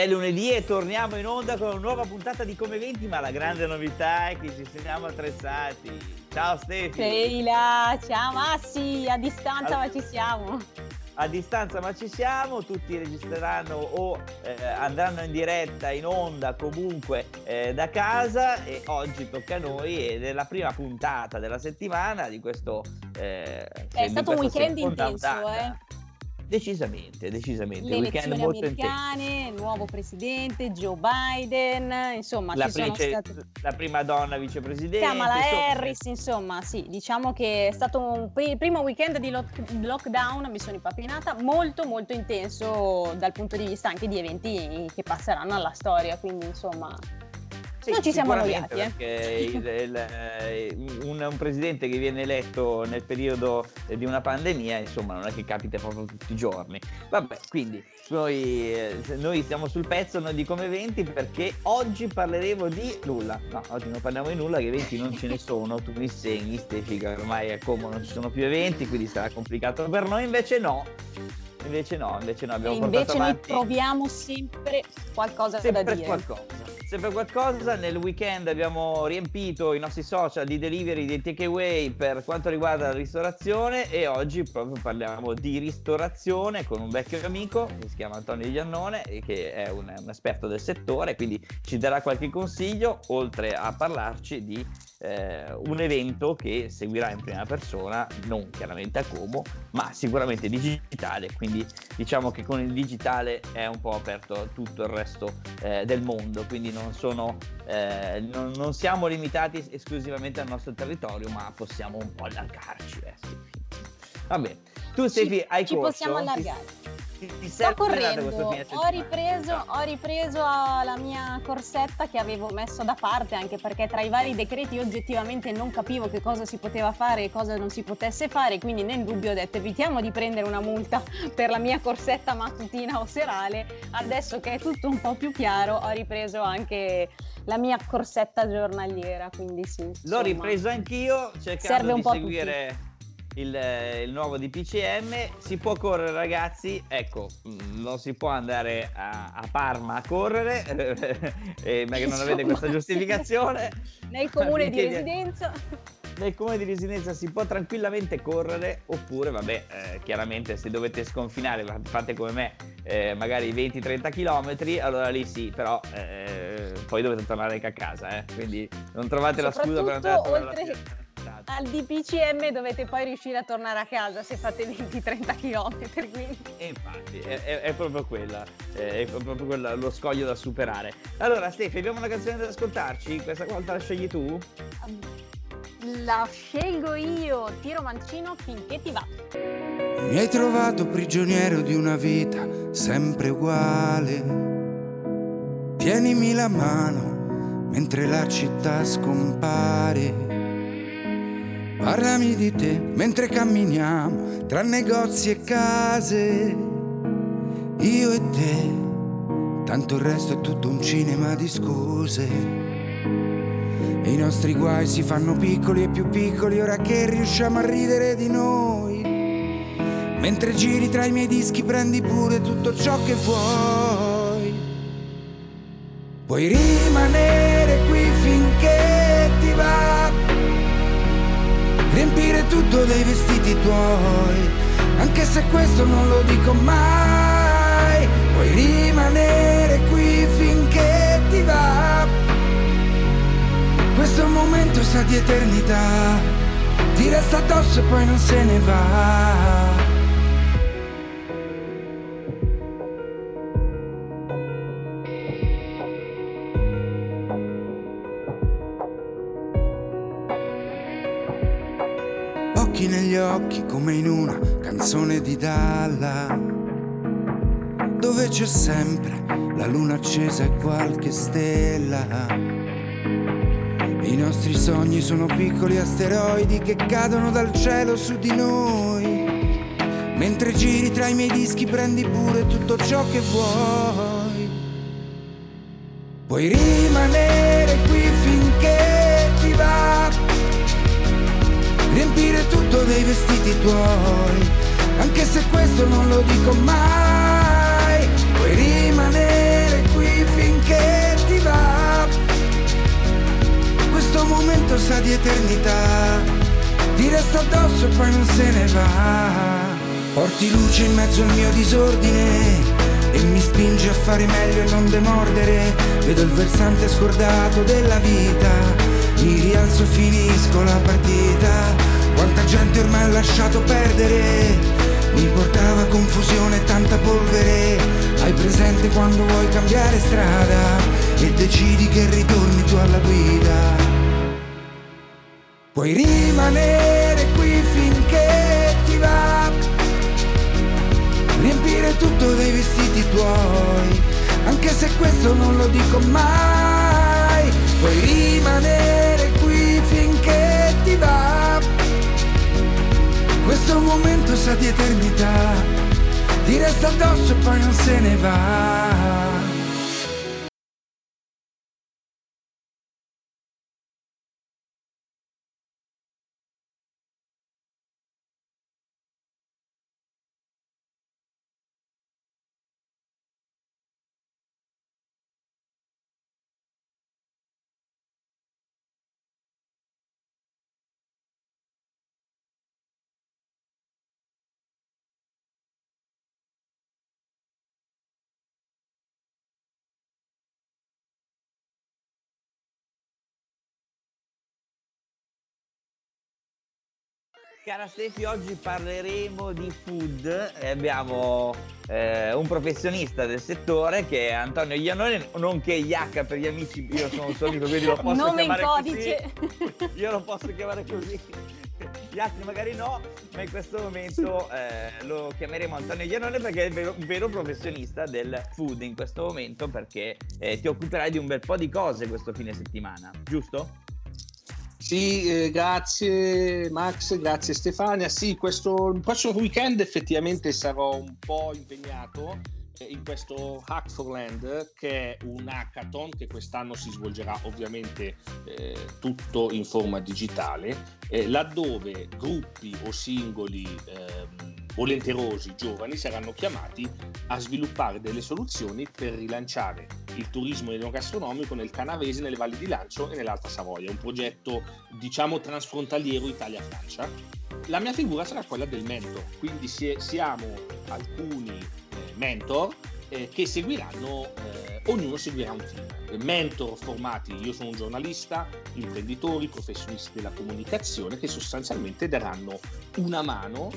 È lunedì e torniamo in onda con una nuova puntata di Come 20, ma la grande novità è che ci siamo attrezzati. Ciao Stefi! Sheila, ciao Massi, a distanza All... ma ci siamo. A distanza ma ci siamo, tutti registreranno o eh, andranno in diretta, in onda comunque eh, da casa e oggi tocca a noi ed è la prima puntata della settimana di questo... Eh, è stato un weekend intenso, eh? Decisamente, decisamente. Le elezioni americane, il nuovo presidente, Joe Biden, insomma, la, sono state... la prima donna vicepresidente. Kamala insomma. Harris, insomma, sì, diciamo che è stato un primo weekend di lockdown, mi sono impapinata, molto molto intenso dal punto di vista anche di eventi che passeranno alla storia, quindi insomma sì, non ci siamo annoiati. Eh. Perché il, il, eh, un, un, presidente che viene eletto nel periodo di una pandemia, insomma, non è che capita proprio tutti i giorni. Vabbè, quindi noi, eh, noi siamo sul pezzo noi di come eventi perché oggi parleremo di nulla. No, oggi non parliamo di nulla, che eventi non ce ne sono. Tu mi segni, Stefi, che ormai è come non ci sono più eventi, quindi sarà complicato per noi. Invece no. Invece no, invece no, abbiamo e invece avanti... noi troviamo sempre qualcosa sempre da dire. qualcosa sempre qualcosa. Nel weekend abbiamo riempito i nostri social di delivery, di takeaway per quanto riguarda la ristorazione e oggi proprio parliamo di ristorazione con un vecchio amico che si chiama Antonio Giannone e che è un, un esperto del settore, quindi ci darà qualche consiglio oltre a parlarci di eh, un evento che seguirà in prima persona, non chiaramente a Como, ma sicuramente digitale, quindi diciamo che con il digitale è un po' aperto tutto il resto eh, del mondo, quindi non, sono, eh, non, non, siamo limitati esclusivamente al nostro territorio, ma possiamo un po' allargarci. Eh, sì. Tu Stefi hai ci corso? possiamo allargare ti sto correndo, ho ripreso, ho ripreso la mia corsetta che avevo messo da parte anche perché tra i vari decreti oggettivamente non capivo che cosa si poteva fare e cosa non si potesse fare, quindi nel dubbio ho detto evitiamo di prendere una multa per la mia corsetta mattutina o serale, adesso che è tutto un po' più chiaro ho ripreso anche la mia corsetta giornaliera, quindi sì. Insomma, L'ho ripreso anch'io cercando serve un di po seguire il, eh, il, nuovo DPCM. Si può correre, ragazzi. Ecco, mm, non si può andare a, a Parma a correre, eh, ma che non avete questa giustificazione. Nel comune di residenza. Nel comune di residenza si può tranquillamente correre, oppure, vabbè, eh, chiaramente se dovete sconfinare, fate come me, eh, magari 20-30 km, allora lì sì, però eh, poi dovete tornare anche a casa, eh. quindi non trovate la scusa per andare a oltre al DPCM dovete poi riuscire a tornare a casa se fate 20-30 km. Quindi. E infatti, è, è, è, proprio quella, è proprio quella, lo scoglio da superare. Allora, Stefi, abbiamo una canzone da ascoltarci? Questa volta la scegli tu? La scelgo io, tiro mancino finché ti va. Mi hai trovato prigioniero di una vita sempre uguale. Tienimi la mano mentre la città scompare. Parlami di te mentre camminiamo tra negozi e case. Io e te, tanto il resto è tutto un cinema di scuse. E i nostri guai si fanno piccoli e più piccoli ora che riusciamo a ridere di noi. Mentre giri tra i miei dischi prendi pure tutto ciò che vuoi. Puoi rimanere riempire tutto dei vestiti tuoi, anche se questo non lo dico mai, puoi rimanere qui finché ti va. Questo momento sa di eternità, ti resta addosso e poi non se ne va. Negli occhi come in una canzone di Dalla, dove c'è sempre la luna accesa e qualche stella. I nostri sogni sono piccoli asteroidi che cadono dal cielo su di noi. Mentre giri tra i miei dischi prendi pure tutto ciò che vuoi. Puoi rimanere qui finché ti va riempire tutto dei vestiti tuoi, anche se questo non lo dico mai, puoi rimanere qui finché ti va. Questo momento sa di eternità, ti resta addosso e poi non se ne va. Porti luce in mezzo al mio disordine e mi spinge a fare meglio e non demordere. Vedo il versante scordato della vita, mi rialzo e finisco la partita. Quanta gente ormai ha lasciato perdere. Mi portava confusione e tanta polvere. Hai presente quando vuoi cambiare strada e decidi che ritorni tu alla guida. Puoi rimanere qui finché ti va riempire tutto dei vestiti tuoi, anche se questo non lo dico mai, puoi rimanere qui finché ti va. Questo momento sa di eternità, ti resta addosso e poi non se ne va. Cara Stefi, oggi parleremo di food e abbiamo eh, un professionista del settore che è Antonio Iannone, nonché Iacca per gli amici, io sono un suo amico quindi lo posso Nome chiamare in codice. così. Io lo posso chiamare così. Gli altri magari no, ma in questo momento eh, lo chiameremo Antonio Iannone perché è vero, un vero professionista del food in questo momento perché eh, ti occuperai di un bel po' di cose questo fine settimana, giusto? Sì, eh, grazie Max, grazie Stefania. Sì, questo prossimo weekend effettivamente sarò un po' impegnato eh, in questo Hack for Land che è un hackathon che quest'anno si svolgerà ovviamente eh, tutto in forma digitale, eh, laddove gruppi o singoli ehm, volenterosi giovani saranno chiamati a sviluppare delle soluzioni per rilanciare il turismo enogastronomico nel Canavese, nelle valli di Lancio e nell'Alta Savoia, un progetto diciamo transfrontaliero Italia-Francia. La mia figura sarà quella del mentor, quindi siamo alcuni eh, mentor eh, che seguiranno, eh, ognuno seguirà un team. Mentor formati, io sono un giornalista, imprenditori, professionisti della comunicazione che sostanzialmente daranno una mano,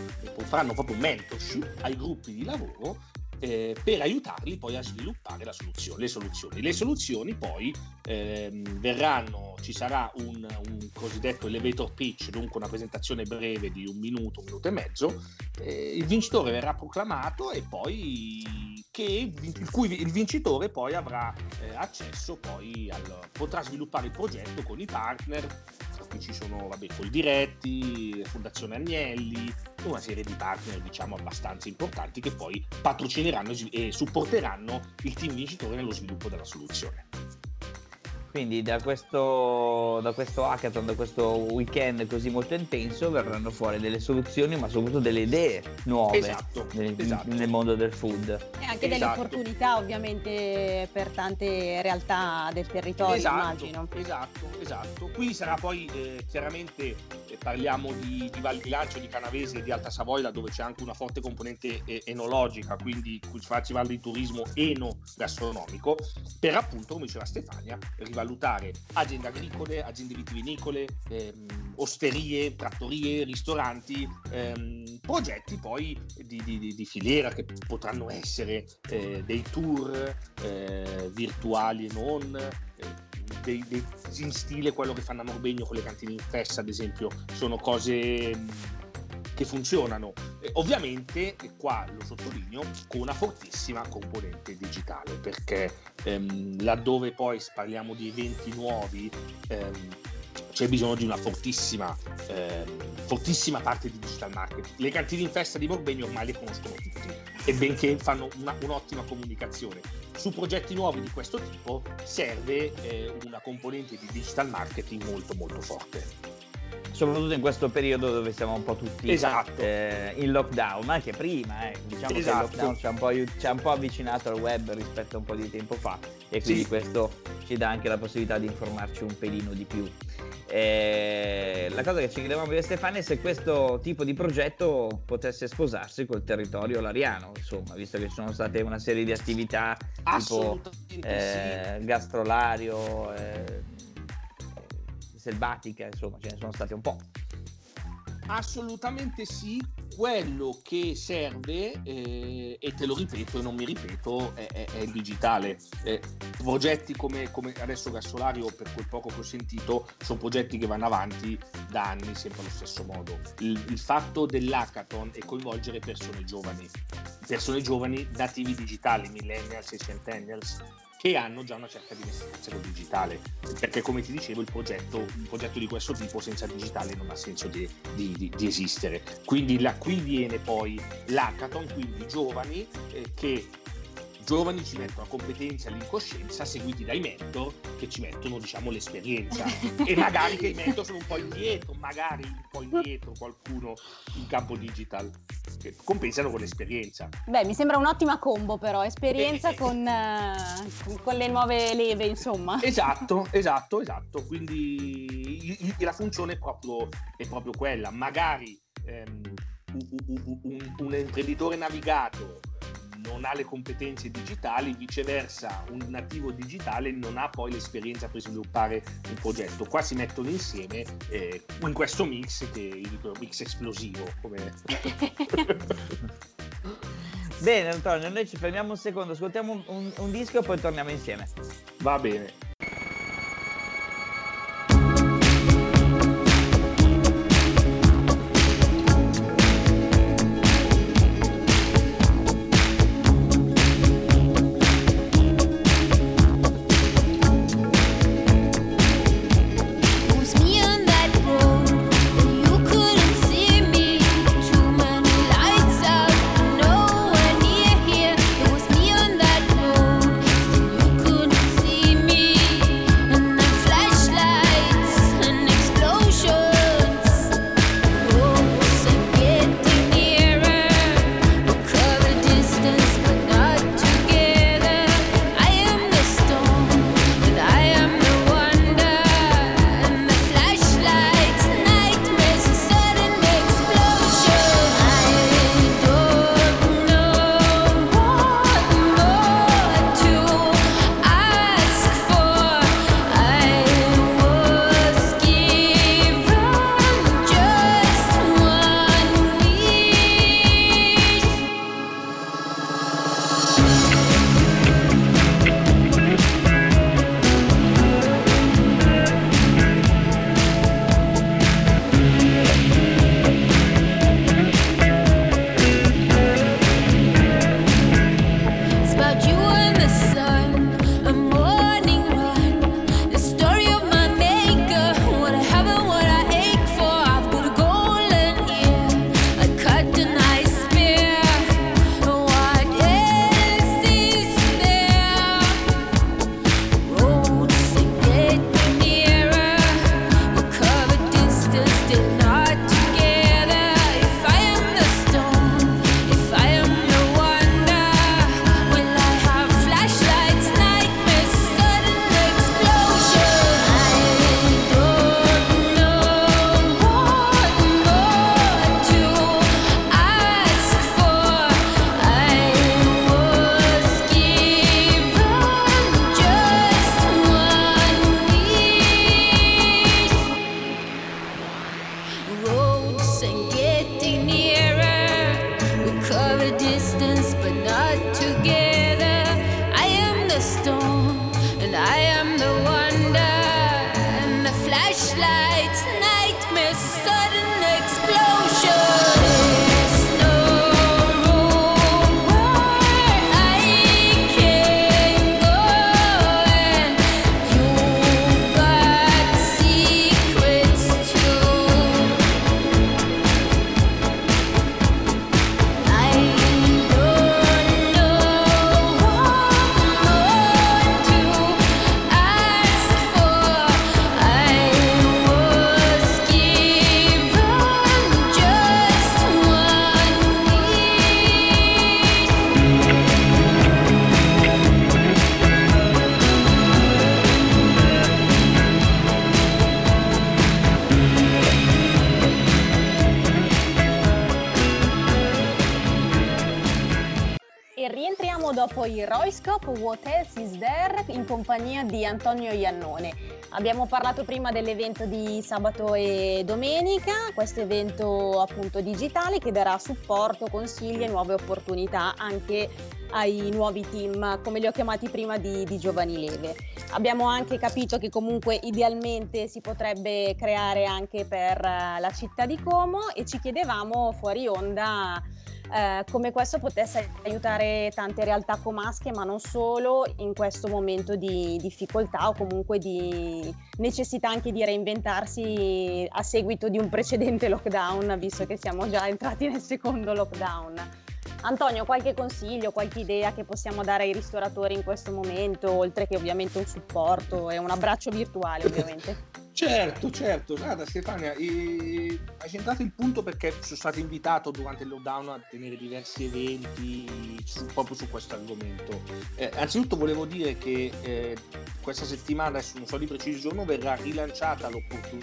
faranno proprio mentorship ai gruppi di lavoro eh, per aiutarli poi a sviluppare soluzione, le soluzioni. Le soluzioni poi ehm, verranno, ci sarà un, un, cosiddetto elevator pitch, dunque una presentazione breve di un minuto, un minuto e mezzo, eh, il vincitore verrà proclamato e poi che, il cui il vincitore poi avrà eh, accesso poi al, potrà sviluppare il progetto con i partner cui ci sono vabbè, Diretti, Fondazione Agnelli, una serie di partner diciamo abbastanza importanti che poi patrocineranno e supporteranno il team vincitore nello sviluppo della soluzione. Quindi da questo, da questo hackathon, da questo weekend così molto intenso verranno fuori delle soluzioni ma soprattutto delle idee nuove esatto, nel, esatto. nel, mondo del food. E anche esatto. delle opportunità ovviamente per tante realtà del territorio esatto, immagino. Esatto, esatto. Qui sarà poi eh, chiaramente eh, parliamo di, di Val di Lancio, di Canavese e di Alta Savoia dove c'è anche una forte componente eh, enologica, quindi farci val di turismo eno-gastronomico per appunto come diceva Stefania rivalutare valutare aziende agricole, aziende vitivinicole, ehm, osterie, trattorie, ristoranti, ehm, progetti poi di, di, di, filiera che potranno essere eh, dei tour eh, virtuali e non. Eh, dei, dei, in stile quello che fanno a Morbegno con le cantine in festa, ad esempio, sono cose che funzionano. Eh, ovviamente, e qua lo sottolineo, con una fortissima componente digitale, perché ehm, laddove poi parliamo di eventi nuovi, ehm, c'è bisogno di una fortissima, ehm, fortissima parte di digital marketing. Le cantine in festa di Borbegno ormai le conoscono tutti e benché fanno una, un'ottima comunicazione. Su progetti nuovi di questo tipo serve eh, una componente di digital marketing molto molto forte. Soprattutto in questo periodo dove siamo un po' tutti esatto. eh, in lockdown, ma anche prima, eh. diciamo esatto. che il lockdown ci ha, un un po' avvicinato al web rispetto a un po' di tempo fa e quindi sì. questo ci dà anche la possibilità di informarci un pelino di più. Eh, la cosa che ci chiedevamo io e Stefano è se questo tipo di progetto potesse sposarsi col territorio lariano, insomma, visto che ci sono state una serie di attività tipo eh, sì. gastrolario, eh, selvatica, insomma, ce ne sono state un po'. Assolutamente sì, quello che serve, eh, e te lo ripeto e non mi ripeto, è, è, è il digitale. Eh, progetti come, come, adesso Gassolario, per quel poco che ho sentito, sono progetti che vanno avanti da anni sempre allo stesso modo. Il, il fatto dell'hackathon è coinvolgere persone giovani, persone giovani nativi digitali, millennials e centennials, che hanno già una certa dimestichezza col digitale, perché come ti dicevo il progetto, un progetto di questo tipo senza digitale non ha senso di, di, di, di esistere. Quindi da qui viene poi l'hackathon, quindi giovani eh, che giovani ci mettono la competenza e l'incoscienza seguiti dai mentor che ci mettono diciamo l'esperienza. E magari che i mentor sono un po' indietro magari un po' indietro qualcuno in campo digital che compensano con l'esperienza. Beh mi sembra un'ottima combo però esperienza eh, con, uh, con, le nuove leve insomma. Esatto esatto esatto. Quindi la funzione è proprio, è proprio quella. Magari ehm, un, un, un imprenditore navigato non ha le competenze digitali, viceversa un nativo digitale non ha poi l'esperienza per sviluppare un progetto. Qua si mettono insieme eh, in questo mix che io dico mix esplosivo. Come... Bene Antonio, noi ci fermiamo un secondo, ascoltiamo un, un, un disco e poi torniamo insieme. Va bene. 自。Dopo il Royscope What Else Is There in compagnia di Antonio Iannone. Abbiamo parlato prima dell'evento di sabato e domenica, questo evento appunto digitale che darà supporto, consigli e nuove opportunità anche ai nuovi team, come li ho chiamati prima di, di Giovani Leve. Abbiamo anche capito che comunque idealmente si potrebbe creare anche per la città di Como e ci chiedevamo fuori onda eh, come questo potesse aiutare tante realtà comasche, ma non solo, in questo momento di difficoltà o comunque di necessità anche di reinventarsi a seguito di un precedente lockdown, visto che siamo già entrati nel secondo lockdown. Antonio, qualche consiglio, qualche idea che possiamo dare ai ristoratori in questo momento, oltre che ovviamente un supporto e un abbraccio virtuale ovviamente? Certo, certo, guarda Stefania, eh, hai centrato il punto perché sono stato invitato durante il lockdown a tenere diversi eventi su, proprio su questo argomento. Eh, anzitutto volevo dire che eh, questa settimana, adesso non so di preciso giorno, verrà rilanciata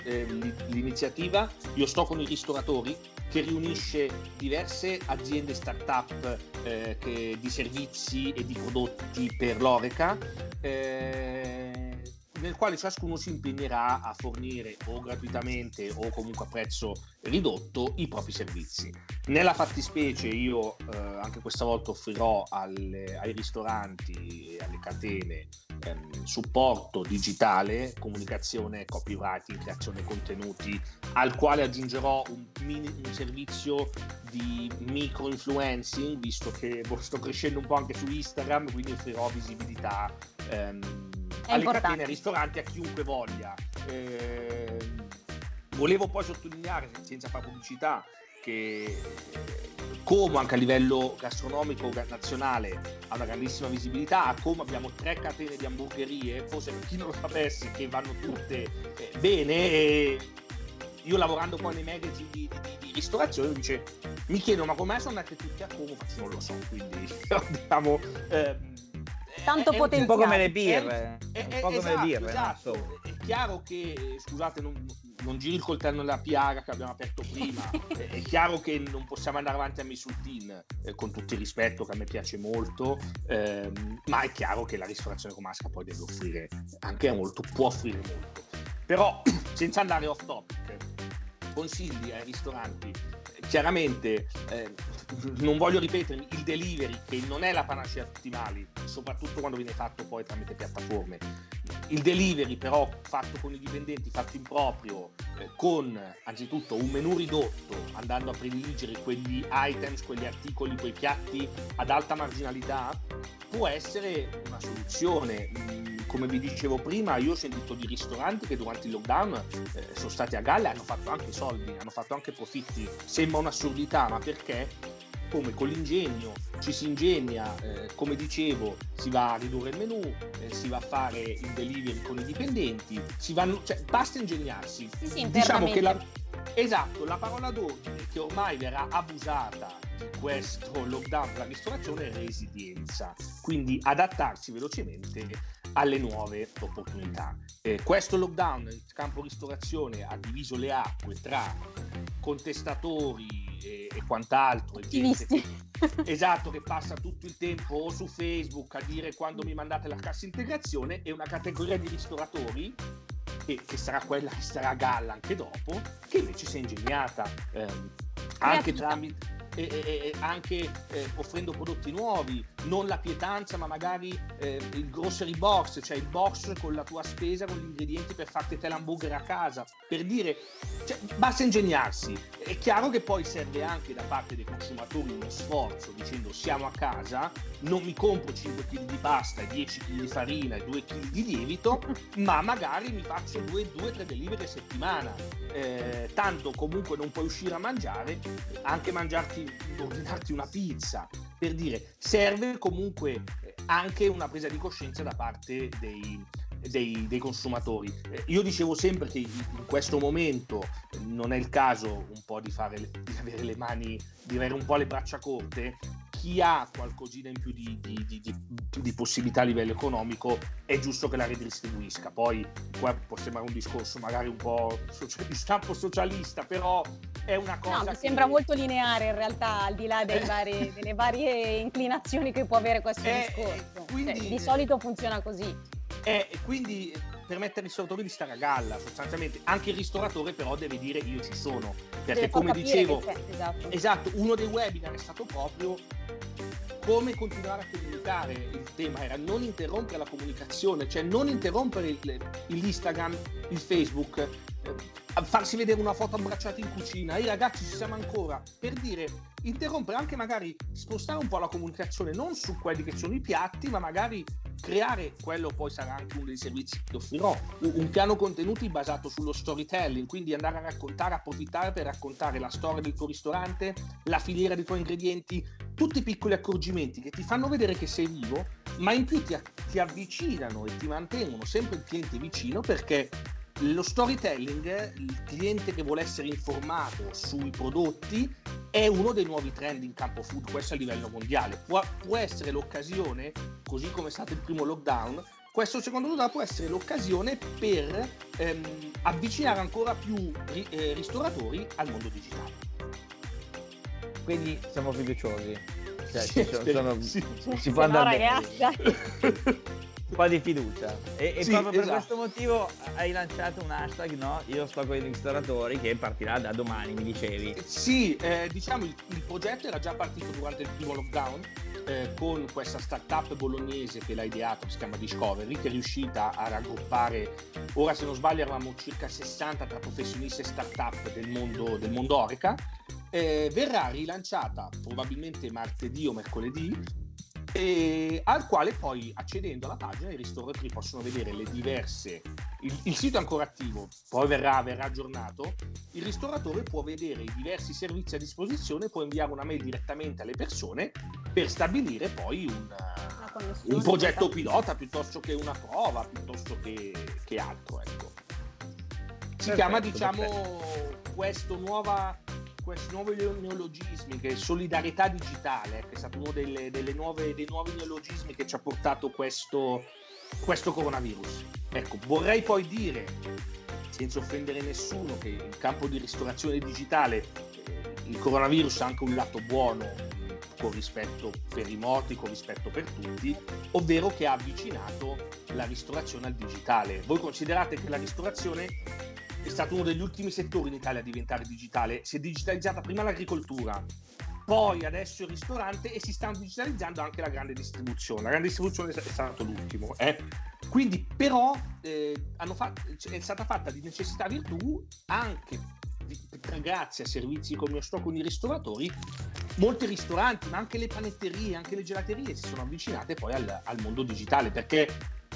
eh, l'iniziativa Io sto con i ristoratori che riunisce diverse aziende start-up eh, che, di servizi e di prodotti per l'Oreca eh, nel quale ciascuno si impegnerà a fornire o gratuitamente o comunque a prezzo ridotto i propri servizi. Nella fattispecie io eh, anche questa volta offrirò alle, ai ristoranti e alle catene ehm, supporto digitale, comunicazione, copywriting, creazione contenuti, al quale aggiungerò un, mini, un servizio di micro influencing, visto che sto crescendo un po' anche su Instagram, quindi offrirò visibilità. Ehm, alle importante. catene, ai ristoranti, a chiunque voglia. Eh, volevo poi sottolineare, senza fare pubblicità, che Como anche a livello gastronomico nazionale ha una grandissima visibilità, a Como abbiamo tre catene di hamburgerie, forse per chi non lo sapesse, che vanno tutte eh, bene e io lavorando poi nei magazine di, di, di ristorazione dice, mi chiedo ma com'è sono andate tutte a Como, faccio non lo so, quindi diciamo... Ehm, tanto potenziale. Un po' come le birre. È, è, un po' come esatto, le birre. Esatto. È chiaro che, scusate, non, non giri il coltello nella piaga che abbiamo aperto prima. è, chiaro che non possiamo andare avanti a Misultin, eh, con tutto il rispetto che a me piace molto, ehm, ma è chiaro che la ristorazione comasca poi deve offrire anche molto, può offrire molto. Però, senza andare off topic, consigli ai ristoranti chiaramente eh, non voglio ripetere il delivery che non è la panacea a tutti mali soprattutto quando viene fatto poi tramite piattaforme. Il delivery però fatto con i dipendenti fatto in proprio eh, con anzitutto un menu ridotto andando a prediligere quegli items quegli articoli quei piatti ad alta marginalità può essere una soluzione come vi dicevo prima, io ho sentito di ristoranti che durante il lockdown eh, sono stati a galla e hanno fatto anche soldi, hanno fatto anche profitti. Sembra un'assurdità, ma perché? Come con l'ingegno ci si ingegna, eh, come dicevo, si va a ridurre il menù, eh, si va a fare il delivery con i dipendenti, si vanno, cioè, basta ingegnarsi. Sì, sì, diciamo che la, esatto, la parola d'ordine che ormai verrà abusata di questo lockdown per la ristorazione è resilienza, quindi adattarsi velocemente alle nuove opportunità. Eh, questo lockdown nel campo ristorazione ha diviso le acque tra contestatori e, e quant'altro. Che, esatto, che passa tutto il tempo o su Facebook a dire quando mi mandate la cassa integrazione e una categoria di ristoratori che, che sarà quella che sarà a galla anche dopo, che invece si è ingegnata ehm, anche tramite e, e, anche eh, offrendo prodotti nuovi, non la pietanza, ma magari eh, il grocery box, cioè il box con la tua spesa, con gli ingredienti per farti te l'hamburger a casa. Per dire, cioè, basta ingegnarsi. È chiaro che poi serve anche da parte dei consumatori uno sforzo dicendo siamo a casa, non mi compro 5 kg di pasta, 10 kg di farina e 2 kg di lievito, ma magari mi faccio 2-3 delivery a settimana. Eh, tanto comunque non puoi uscire a mangiare, anche mangiarti ordinarti una pizza, per dire, serve comunque eh, anche una presa di coscienza da parte dei, dei, dei, consumatori. Eh, io dicevo sempre che in questo momento non è il caso un po' di, fare, di avere le mani, di avere un po' le braccia corte, chi ha qualcosina in più di, di, di, di, possibilità a livello economico è giusto che la redistribuisca. Poi qua può sembrare un discorso magari un po' di stampo socialista, però è una cosa. No, mi che... sembra molto lineare in realtà, al di là vari, delle varie inclinazioni che può avere questo eh, discorso. Quindi, cioè, di solito funziona così. E eh, quindi permette ai ristoratori di stare a galla sostanzialmente. Anche il ristoratore però deve dire io ci sono. Perché come dicevo, esatto. esatto, uno dei webinar è stato proprio come continuare a comunicare. Il tema era non interrompere la comunicazione, cioè non interrompere il, l'Instagram, il Facebook, eh, farsi vedere una foto abbracciata in cucina. I ragazzi ci siamo ancora per dire interrompere anche magari spostare un po' la comunicazione non su quelli che sono i piatti, ma magari creare, quello poi sarà anche uno dei servizi che offrirò, un piano contenuti basato sullo storytelling, quindi andare a raccontare, approfittare per raccontare la storia del tuo ristorante, la filiera dei tuoi ingredienti, tutti i piccoli accorgimenti che ti fanno vedere che sei vivo, ma in più ti, ti avvicinano e ti mantengono sempre il cliente vicino perché lo storytelling, il cliente che vuole essere informato sui prodotti, è uno dei nuovi trend in campo food, questo a livello mondiale. Può, può essere l'occasione, così come è stato il primo lockdown, questo secondo lockdown può essere l'occasione per ehm, avvicinare ancora più ri, eh, ristoratori al mondo digitale. Quindi siamo fiduciosi. Cioè, sì, sono, sono, sì. Si può andare no, ragazzi. un po' di fiducia. E, e sì, proprio per esatto. questo motivo hai lanciato un hashtag, no? Io sto con i ristoratori che partirà da domani, mi dicevi. Sì, eh, diciamo il, il, progetto era già partito durante il primo lockdown eh, con questa startup bolognese che l'ha ideato, si chiama Discovery, che è riuscita a raggruppare, ora se non sbaglio eravamo circa 60 tra professionisti e startup del mondo, del mondo Oreca. Eh, verrà rilanciata probabilmente martedì o mercoledì e al quale poi accedendo alla pagina i ristoratori possono vedere le diverse il, il sito è ancora attivo poi verrà, verrà, aggiornato il ristoratore può vedere i diversi servizi a disposizione può inviare una mail direttamente alle persone per stabilire poi un, un progetto pilota piuttosto che una prova piuttosto che, che altro ecco. si perfetto, chiama diciamo perfetto. questo nuova questi nuovi neologismi, che solidarietà digitale, che è stato uno delle, delle nuove, dei nuovi neologismi che ci ha portato questo, questo coronavirus. Ecco, vorrei poi dire, senza offendere nessuno, che in campo di ristorazione digitale il coronavirus ha anche un lato buono con rispetto per i morti, con rispetto per tutti, ovvero che ha avvicinato la ristorazione al digitale. Voi considerate che la ristorazione è stato uno degli ultimi settori in Italia a diventare digitale. Si è digitalizzata prima l'agricoltura, poi adesso il ristorante e si sta digitalizzando anche la grande distribuzione. La grande distribuzione è stato l'ultimo. Eh? Quindi però eh, fatto, è stata fatta di necessità virtù anche grazie a servizi come io sto con i ristoratori, molti ristoranti, ma anche le panetterie, anche le gelaterie si sono avvicinate poi al, al mondo digitale perché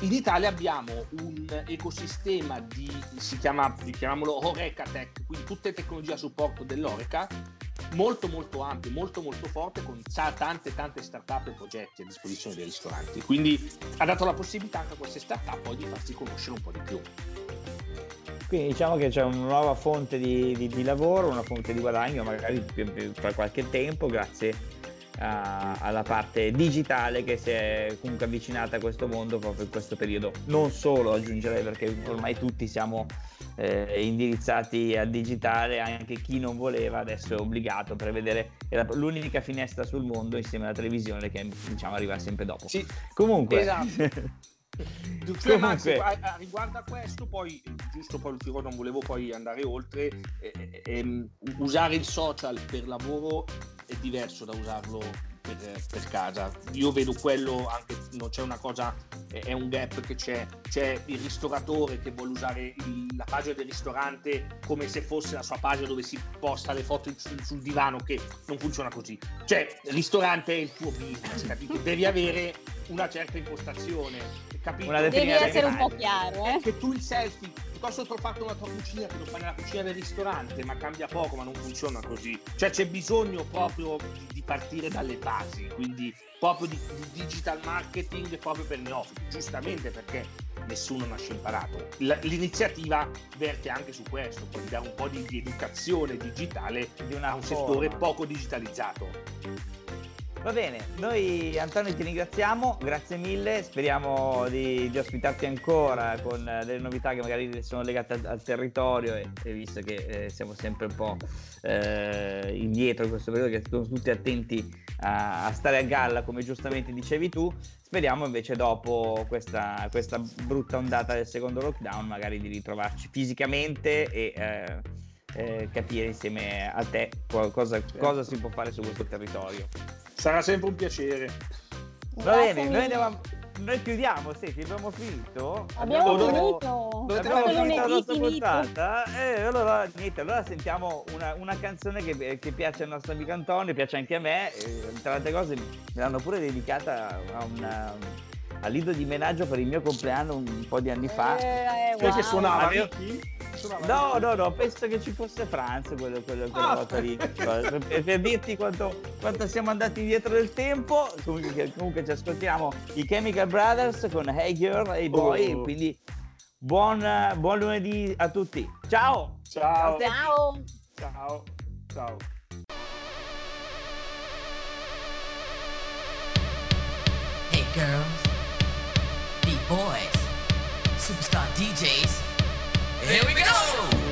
in Italia abbiamo un ecosistema di, si chiama, chiamiamolo Horeca Tech, quindi tutte le tecnologie a supporto dell'Oreca, molto molto ampio, molto molto forte, con tante tante start-up e progetti a disposizione dei ristoranti. Quindi ha dato la possibilità anche a queste start-up poi di farsi conoscere un po' di più. Quindi diciamo che c'è una nuova fonte di, di, di lavoro, una fonte di guadagno, magari tra qualche tempo, grazie a, alla parte digitale che si è comunque avvicinata a questo mondo proprio in questo periodo. Non solo aggiungerei perché ormai tutti siamo eh, indirizzati al digitale, anche chi non voleva adesso è obbligato per vedere l'unica finestra sul mondo insieme alla televisione che diciamo arriva sempre dopo. Sì, comunque. Esatto. Cioè, Max, a, a, riguardo a questo, poi giusto poi non volevo poi andare oltre, eh, eh, usare il social per lavoro è diverso da usarlo per, per, casa. Io vedo quello anche, non c'è una cosa, è un gap che c'è, c'è il ristoratore che vuole usare il, la pagina del ristorante come se fosse la sua pagina dove si posta le foto sul, sul divano, che non funziona così. Cioè, il ristorante è il tuo business, capito? Devi avere una certa impostazione capito? Devi essere un po' chiaro, eh? Che tu il selfie, che ho fatto una tua cucina, che lo fai nella cucina del ristorante, ma cambia poco, ma non funziona così. Cioè c'è bisogno proprio di, di partire dalle basi, quindi proprio di, di, digital marketing proprio per neofiti, giustamente perché nessuno nasce imparato. L- l'iniziativa verte anche su questo, poi dare un po' di, di educazione digitale di a un settore poco digitalizzato. Va bene, noi Antonio ti ringraziamo, grazie mille, speriamo di, di ospitarti ancora con delle novità che magari sono legate al, al territorio e, e, visto che eh, siamo sempre un po' eh, indietro in questo periodo, che sono tutti attenti a, a, stare a galla come giustamente dicevi tu, speriamo invece dopo questa, questa brutta ondata del secondo lockdown magari di ritrovarci fisicamente e... Eh, eh, capire insieme a te cosa, cosa, si può fare su questo territorio. Sarà sempre un piacere. Va bene, noi, andiamo, noi chiudiamo, sì, abbiamo finito. Abbiamo, abbiamo finito. Abbiamo finito la nostra puntata. Eh, allora, niente, allora sentiamo una, una canzone che, che, piace al nostro amico Antonio, piace anche a me. E, tra le altre cose, me l'hanno pure dedicata a una a Lido di menaggio per il mio compleanno un po' di anni fa. Eh, wow. che suonava io... No, no, no, penso che ci fosse Franz quello, quello, quella ah, volta lì. per, per, dirti quanto, quanto, siamo andati indietro nel tempo, comunque, comunque, ci ascoltiamo i Chemical Brothers con Hey Girl, Hey Boy, oh. quindi buon, buon, lunedì a tutti. Ciao! Ciao! Ciao! Ciao! Ciao! Hey girls! boys, superstar DJs. Here we go.